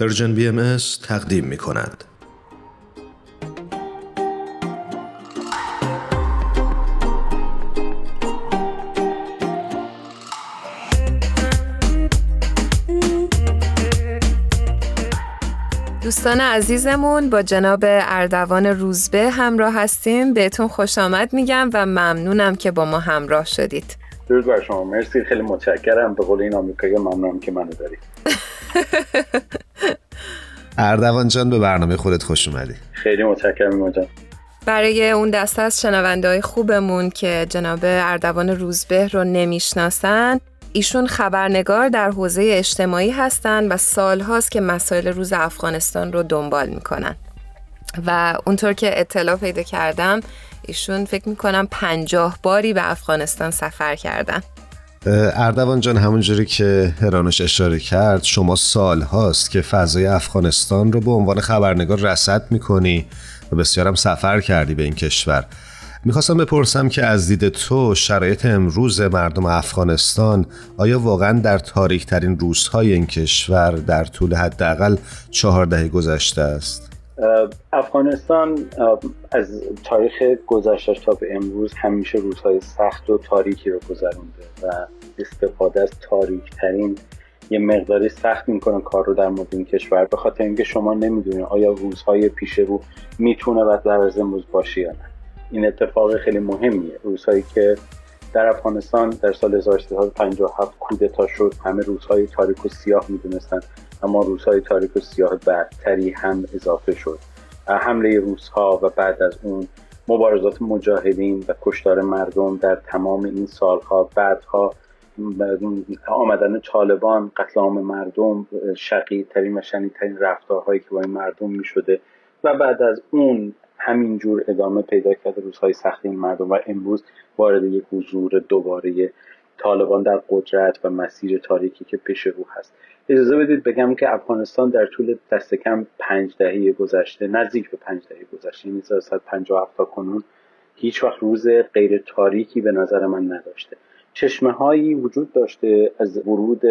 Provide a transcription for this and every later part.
پرژن بی ام تقدیم می کند. دوستان عزیزمون با جناب اردوان روزبه همراه هستیم. بهتون خوش آمد میگم و ممنونم که با ما همراه شدید. درود بر شما مرسی. خیلی متشکرم. به قول این آمریکایی ممنونم که منو دارید. اردوان جان به برنامه خودت خوش اومدی. خیلی متشکرم جان. برای اون دسته از شنونده های خوبمون که جناب اردوان روزبه رو نمی‌شناسن ایشون خبرنگار در حوزه اجتماعی هستند و سالهاست که مسائل روز افغانستان رو دنبال می‌کنن. و اونطور که اطلاع پیدا کردم ایشون فکر می‌کنم پنجاه باری به افغانستان سفر کردن. اردوان جان همونجوری که هرانوش اشاره کرد شما سال هاست که فضای افغانستان رو به عنوان خبرنگار رسد می‌کنی و بسیارم سفر کردی به این کشور می‌خواستم بپرسم که از دید تو شرایط امروز مردم افغانستان آیا واقعا در تاریک ترین روزهای این کشور در طول حداقل چهار دهه گذشته است؟ افغانستان از تاریخ گذشتش تا به امروز همیشه روزهای سخت و تاریکی رو گذرونده و استفاده از تاریک ترین یه مقداری سخت می‌کنه کار رو در مورد این کشور به خاطر اینکه شما نمی‌دونید آیا روزهای پیش رو می‌تونه و در از امروز باشه یا نه. این اتفاق خیلی مهمیه. روزهایی که در افغانستان در سال 1357 کودتا شد همه روزهای تاریک و سیاه می‌دونستن اما روزهای تاریک و سیاه بدتری هم اضافه شد. حمله روزها و بعد از اون مبارزات مجاهدین و کشتار مردم در تمام این سالها بعدها آمدن طالبان قتل عام مردم شقی ترین و ترین رفتارهایی که با این مردم می شده و بعد از اون همینجور ادامه پیدا کرده روزهای سخت این مردم و امروز وارد یک حضور دوباره طالبان در قدرت و مسیر تاریکی که پیش رو هست. اجازه بدید بگم که افغانستان در طول دست کم پنج دهه گذشته نزدیک به پنج دهه گذشته یعنی تا کنون هیچ وقت روز غیر تاریکی به نظر من نداشته. چشمه هایی وجود داشته از ورود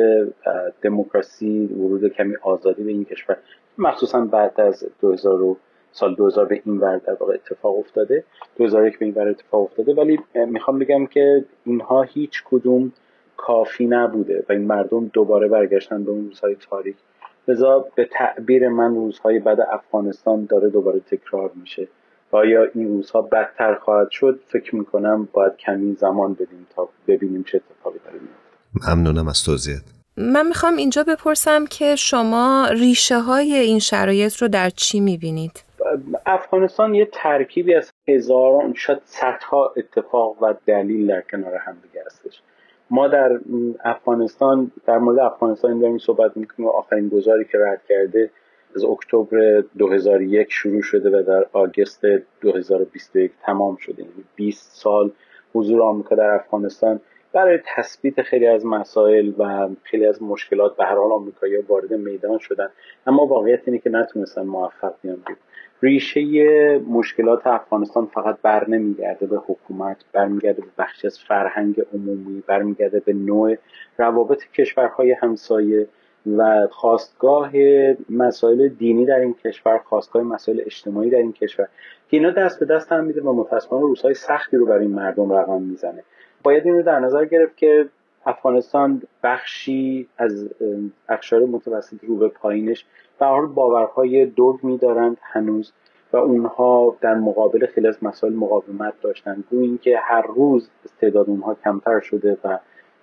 دموکراسی ورود کمی آزادی به این کشور. مخصوصا بعد از 2000 سال 2000 به این ور در واقع اتفاق افتاده. 2001 به این ور اتفاق افتاده. ولی می‌خوام بگم که اینها هیچ کدوم کافی نبوده و این مردم دوباره برگشتن به اون روزهای تاریک. لذا به تعبیر من روزهای بعد افغانستان داره دوباره تکرار میشه. آیا این روزها بدتر خواهد شد؟ فکر می‌کنم باید کمی زمان بدیم تا ببینیم چه اتفاقی داره میفته ممنونم از توضیحت. من می‌خوام اینجا بپرسم که شما ریشه های این شرایط رو در چی می‌بینید؟ افغانستان یه ترکیبی از هزاران شاید صدها اتفاق و دلیل در کنار هم دیگه هستش. ما در افغانستان در مورد افغانستان داریم صحبت می‌کنیم و آخرین گذاری که رد کرده از اکتبر 2001 شروع شده و در آگست 2021 تمام شده. یعنی 20 سال حضور آمریکا در افغانستان برای تثبیت خیلی از مسائل و خیلی از مشکلات به هر حال آمریکایی‌ها وارد میدان شدن. اما واقعیت اینه که نتونستن موفق بیان. ریشه مشکلات افغانستان فقط بر نمیگرده به حکومت برمیگرده به بخشی از فرهنگ عمومی برمیگرده به نوع روابط کشورهای همسایه. و خواستگاه مسائل دینی در این کشور خواستگاه مسائل اجتماعی در این کشور که اینا دست به دست هم میده و متاسفانه روزهای سختی رو برای این مردم رقم می‌زنه. باید این رو در نظر گرفت که افغانستان بخشی از اقشار متوسط رو به پایینش به حال باورهای دوگمی دارند هنوز و اونها در مقابل خیلی از مسائل مقاومت داشتن گویا اینکه هر روز استعداد اونها کمتر شده و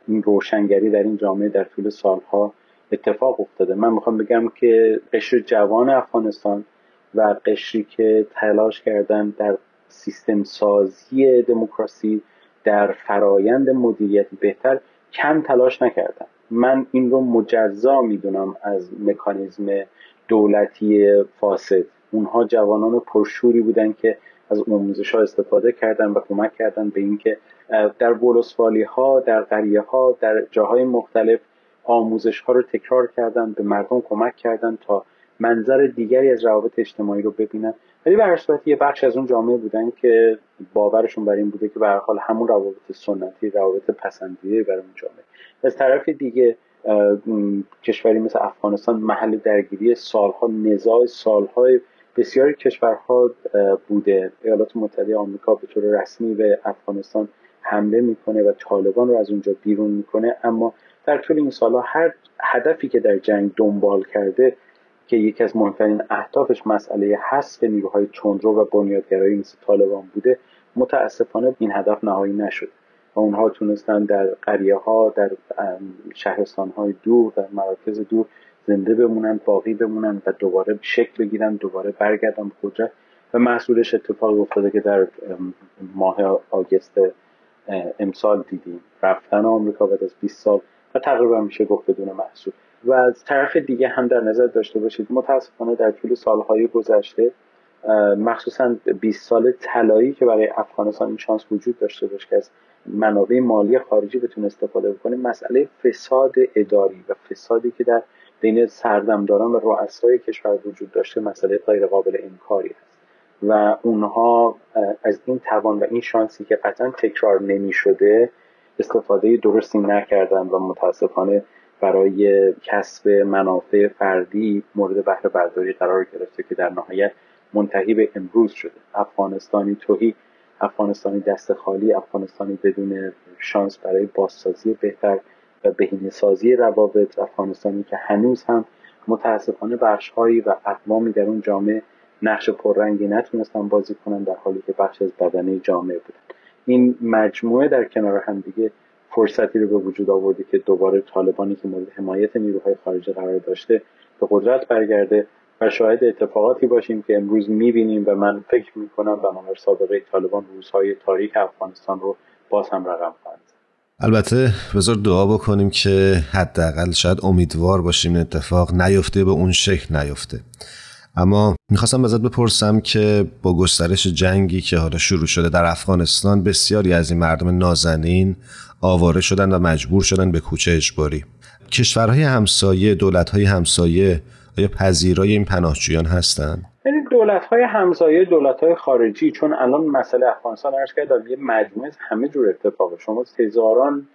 این روشنگری در این جامعه در طول سالها اتفاق افتاده. من می‌خوام بگم که قشر جوان افغانستان و قشری که تلاش کردن در سیستم سازی دموکراسی در فرایند مدیریت بهتر کم تلاش نکردن. من این رو مجزا می‌دونم از مکانیزم دولتی فاسد. اونها جوانان پرشوری بودن که از آموزش ها استفاده کردن و کمک کردن به اینکه در بولوسوالی ها در قریه ها در جاهای مختلف آموزش ها رو تکرار کردن به مردم کمک کردن تا منظر دیگری از روابط اجتماعی رو ببینن. ولی به صورت یه بخش از اون جامعه بودن که باورشون بر این بوده که به حال همون روابط سنتی روابط پسندیده برای اون جامعه. از طرف دیگه کشوری مثل افغانستان محل درگیری سالها نزاع سالهای بسیاری کشورها بوده. ایالات متحده آمریکا به طور رسمی به افغانستان حمله می‌کنه و طالبان رو از اونجا بیرون می‌کنه. اما در طول این سالها هر هدفی که در جنگ دنبال کرده که یکی از مهمترین اهدافش مسئله حذف نیروهای تندرو و بنیادگرایی مثل طالبان بوده متاسفانه این هدف نهایی نشد و اونها تونستن در قریه ها در شهرستان های دور در مراکز دور زنده بمونن باقی بمونن و دوباره شکل بگیرن دوباره برگردن به قدرت و محصولش اتفاق افتاده که در ماه آگست امسال دیدیم. رفتن آمریکا بعد از 20 سال و تقریبا میشه گفت بدون محصول. و از طرف دیگه هم در نظر داشته باشید متاسفانه در طول سالهای گذشته مخصوصا 20 سال طلایی که برای افغانستان این شانس وجود داشته باشه که از منابع مالی خارجی بتونه استفاده بکنه مسئله فساد اداری و فسادی که در بین سردمداران و رؤسای کشور وجود داشته مسئله غیر قابل انکاری است. و اونها از این توان و این شانسی که قطعا تکرار نمی شده استفاده درستی نکردن و متاسفانه برای کسب منافع فردی مورد بهره برداری قرار گرفته که در نهایت منتهی به امروز شده. افغانستانی توهی افغانستانی دست خالی افغانستانی بدون شانس برای بازسازی بهتر و بهینه سازی روابط افغانستانی که هنوز هم متاسفانه بخشهایی و اقوامی در اون جامعه نقش پررنگی نتونستن بازی کنن در حالی که بخش از بدنه جامعه بودن. این مجموعه در کنار هم دیگه فرصتی رو به وجود آورده که دوباره طالبانی که مورد حمایت نیروهای خارجی قرار داشته به قدرت برگرده و شاهد اتفاقاتی باشیم که امروز می‌بینیم و من فکر می‌کنم بنابر سابقه طالبان روزهای تاریک افغانستان رو باز هم رقم خواهند البته بذار دعا بکنیم که حداقل شاید امیدوار باشیم اتفاق نیفته به اون شکل نیفته. اما می‌خواستم ازت بپرسم که با گسترش جنگی که حالا شروع شده در افغانستان بسیاری از این مردم نازنین آواره شدن و مجبور شدن به کوچه اجباری. کشورهای همسایه دولتهای همسایه آیا پذیرای این پناهجویان هستند یعنی دولت های همسایه دولت های خارجی چون الان مسئله افغانستان ارز کردم یه مجموعه همه جور اتفاقه. شما هزاران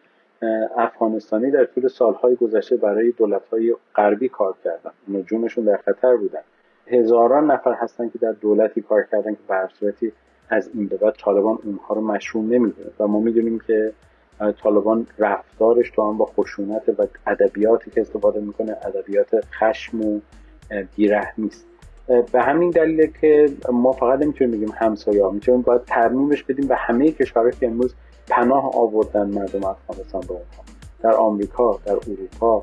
افغانستانی در طول سالهای گذشته برای دولت های غربی کار کردن. اونا جونشون در خطر بودن. هزاران نفر هستن که در دولتی کار کردن که به صورتی از این به بعد طالبان اونها رو مشروع نمی‌دونه و ما می‌دونیم که طالبان رفتارش تو هم با خشونت و ادبیاتی که استفاده می‌کنه ادبیات خشم و بیرحمی است به همین دلیل که ما فقط نمی‌تونیم بگیم همسایه ها می‌تونیم باید ترمیمش بدیم به همه کشورهایی که امروز پناه آوردن مردم افغانستان به اونها در آمریکا در اروپا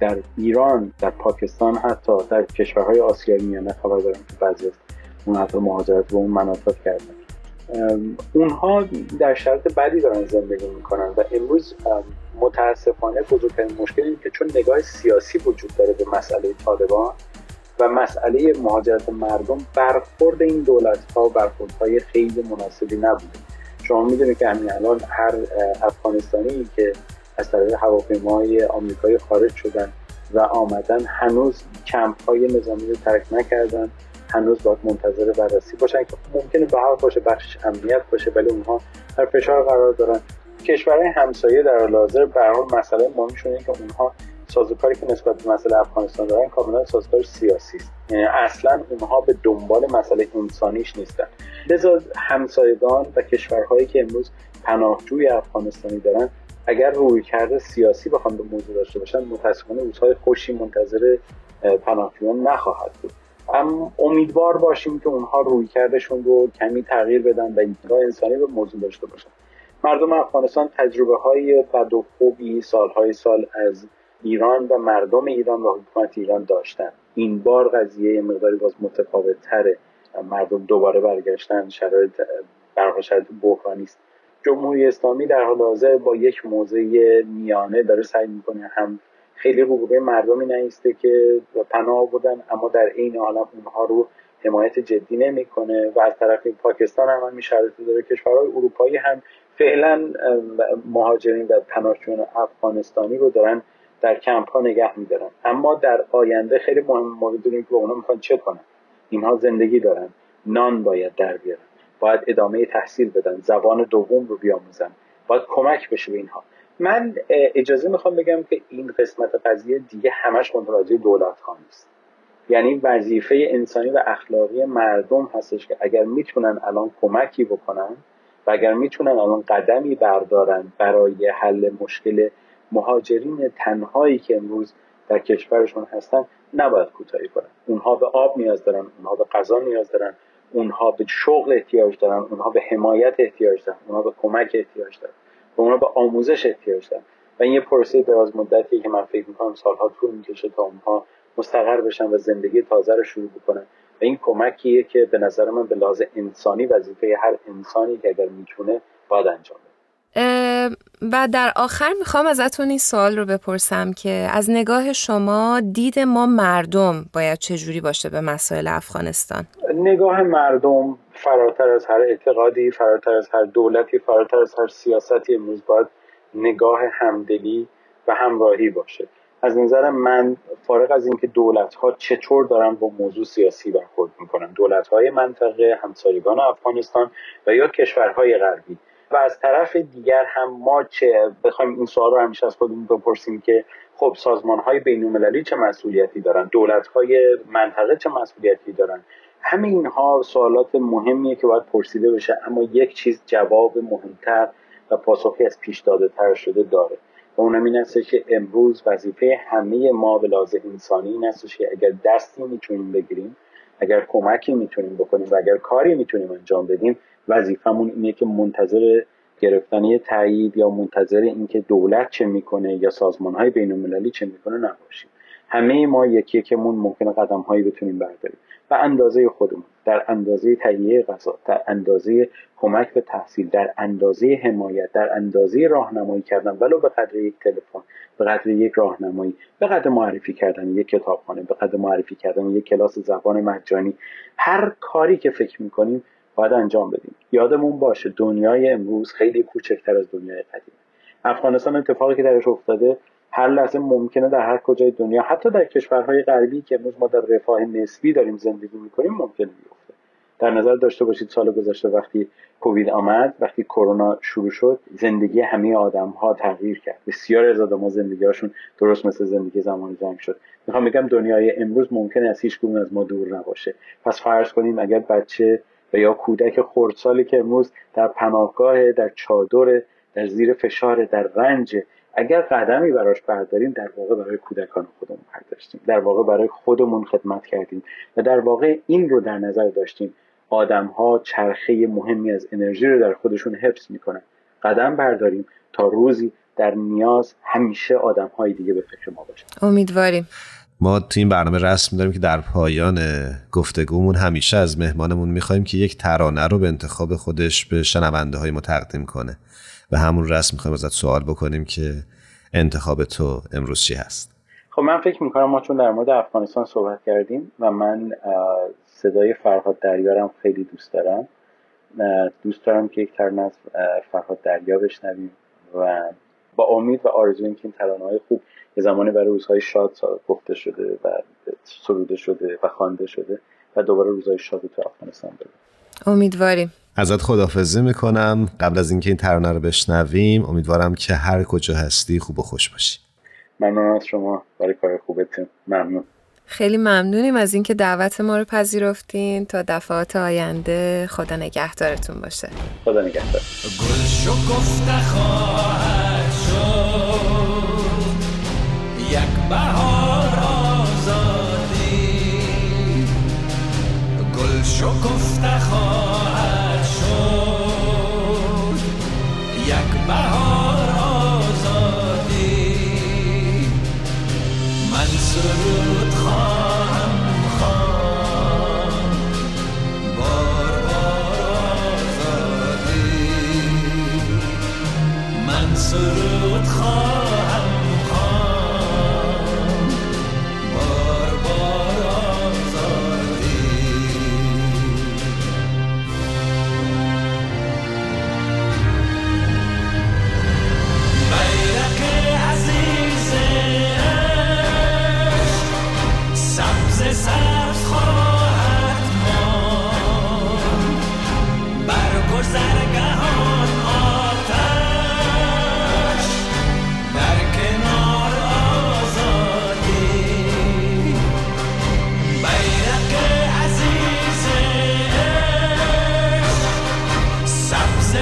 در ایران در پاکستان حتی در کشورهای آسیای میانه خبر دارم که بعضی از اون حتی مهاجرت به اون مناطق کردن. اونها در شرط بدی دارن زندگی می‌کنن و امروز متاسفانه بزرگترین مشکل اینه که چون نگاه سیاسی وجود داره به مسئله طالبان و مسئله مهاجرت مردم برخورد این دولت ها برخوردهای خیلی مناسبی نبوده. شما می‌دونید که همین الان هر افغانستانی که از طریق هواپیماهای آمریکایی خارج شدن و آمدن هنوز کمپ های نظامی رو ترک نکردن. هنوز باید منتظر بررسی باشن که ممکنه به باشه بخش امنیت باشه ولی اونها در فشار قرار دارن. کشورهای همسایه در حال حاضر به مسئله مهمشون که اونها سازوکاری که نسبت به مسئله افغانستان دارن کاملا سازوکار سیاسی است. یعنی اصلا اونها به دنبال مسئله انسانیش نیستن. لذا همسایگان و کشورهایی که امروز پناهجوی افغانستانی دارن اگر روی کرده سیاسی بخوان به موضوع داشته باشن متاسفانه روزهای خوشی منتظر پناهجویان نخواهد بود. اما امیدوار باشیم که اونها روی کردشون رو کمی تغییر بدن و نگاه انسانی به موضوع داشته باشن. مردم افغانستان تجربه های بد و خوبی سالهای سال از ایران و مردم ایران و حکومت ایران داشتن. این بار قضیه مقداری باز متفاوت تره مردم دوباره برگشتن شرایط برای شرایط بحرانی است. جمهوری اسلامی در حال حاضر با یک موضع میانه داره سعی می‌کنه هم خیلی حقوق مردمی نیسته که پناه بودن اما در عین حال اونها رو حمایت جدی نمی‌کنه و از طرف پاکستان هم همین شرایطی داره. کشورهای اروپایی هم فعلا مهاجرین در پناهجویان افغانستانی رو دارن در کمپ ها نگه میدارن. اما در آینده خیلی مهم بدونیم که اونا می‌خوان چه کنن. اینها زندگی دارن. نان باید در بیارن. باید ادامه تحصیل بدن زبان دوم رو بیاموزن باید کمک بشه به اینها. من اجازه می‌خوام بگم که این قسمت قضیه دیگه همش متوجه دولت ها نیست. یعنی وظیفه انسانی و اخلاقی مردم هستش که اگر می‌تونن الان کمکی بکنن و اگر می‌تونن الان قدمی بردارن برای حل مشکل مهاجرین تنهایی که امروز در کشورشون هستن نباید کوتاهی کنن. اونها به آب نیاز دارن اونها به غذا نیاز دارن. اونها به شغل احتیاج دارن اونها به حمایت احتیاج دارن اونها به کمک احتیاج دارن و اونها به آموزش احتیاج دارن. و این یه پروسه دراز مدتی که من فکر می‌کنم سالها طول می‌کشه تا اونها مستقر بشن و زندگی تازه رو شروع بکنن. و این کمکیه که به نظر من به لحاظ انسانی وظیفه هر انسانی که اگر می‌تونه باید انجام بده. و در آخر می‌خوام ازتون این سوال رو بپرسم که از نگاه شما دید ما مردم باید چجوری باشه به مسائل افغانستان؟ نگاه مردم فراتر از هر اعتقادی فراتر از هر دولتی فراتر از هر سیاستی امروز باید نگاه همدلی و همراهی باشه. از نظر من فارغ از اینکه دولت ها چطور دارن با موضوع سیاسی برخورد می‌کنن. دولت های منطقه همسایگان افغانستان و یا کشورهای غربی. و از طرف دیگر هم ما چه بخوایم این سوال رو همیشه از خودمون بپرسیم که خب سازمان های بین چه مسئولیتی دارن؟ دولت های منطقه چه مسئولیتی دارن؟ همه اینها سوالات مهمیه که باید پرسیده بشه اما یک چیز جواب مهمتر و پاسخی از پیش داده تر شده داره. و اونم این است که امروز وظیفه همه ما به انسانی این است که اگر دستی می‌تونیم بگیریم اگر کمکی می‌تونیم بکنیم و اگر کاری می‌تونیم انجام بدیم وظیفمون اینه که منتظر گرفتن تایید یا منتظر اینکه دولت چه می‌کنه یا سازمان های بین المللی چه می‌کنه نباشیم. همه ما یکی یکمون ممکنه قدم هایی بتونیم برداریم. و اندازه خودمون در اندازه تهیه غذا در اندازه کمک به تحصیل در اندازه حمایت در اندازه راهنمایی کردن ولو به قدر یک تلفن به قدر یک راهنمایی به قدر معرفی کردن یک کتابخانه به قدر معرفی کردن یک کلاس زبان مجانی هر کاری که فکر می‌کنیم باید انجام بدیم. یادمون باشه دنیای امروز خیلی کوچکتر از دنیای قدیم. افغانستان اتفاقی که درش افتاده هر لحظه ممکنه در هر کجای دنیا حتی در کشورهای غربی که امروز ما در رفاه نسبی داریم زندگی می‌کنیم ممکنه بیفته. در نظر داشته باشید سال گذشته وقتی کووید آمد وقتی کرونا شروع شد زندگی همه آدم ها تغییر کرد. بسیار از آدم ها هاشون درست مثل زندگی زمان جنگ شد. می‌خوام بگم دنیای امروز ممکنه از هیچ از ما دور نباشه. پس فرض کنیم اگر بچه و یا کودک خردسالی که امروز در پناهگاه در چادر در زیر فشار در رنج اگر قدمی براش برداریم در واقع برای کودکان خودمون برداشتیم. در واقع برای خودمون خدمت کردیم. و در واقع این رو در نظر داشتیم. آدم ها چرخه مهمی از انرژی رو در خودشون حفظ می‌کنن. قدم برداریم تا روزی در نیاز همیشه آدم های دیگه به فکر ما باشن. امیدواریم. ما تو این برنامه رسم داریم که در پایان گفتگومون همیشه از مهمانمون می‌خوایم که یک ترانه رو به انتخاب خودش به شنونده های ما تقدیم کنه و همون رسم می‌خوایم ازت سوال بکنیم که انتخاب تو امروز چی هست؟ خب من فکر می‌کنم ما چون در مورد افغانستان صحبت کردیم و من صدای فرهاد دریارم خیلی دوست دارم. دوست دارم که یک ترانه از فرهاد دریا بشنویم و با امید و آرزو اینکه این ترانه های خوب یه زمانی برای روزهای شاد گفته شده و سروده شده و خوانده شده و دوباره روزهای شاد تو افغانستان بده. امیدواریم. ازت خدافزی می‌کنم. قبل از اینکه این ترانه رو بشنویم امیدوارم که هر کجا هستی خوب و خوش باشی. ممنون از شما. برای کار خوبتون. ممنون. خیلی ممنونیم از اینکه دعوت ما رو پذیرفتین. تا دفعات آینده خدا نگهدارتون باشه. خدا نگهدار. گل گفته خواهد شد. یک بهار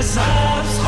as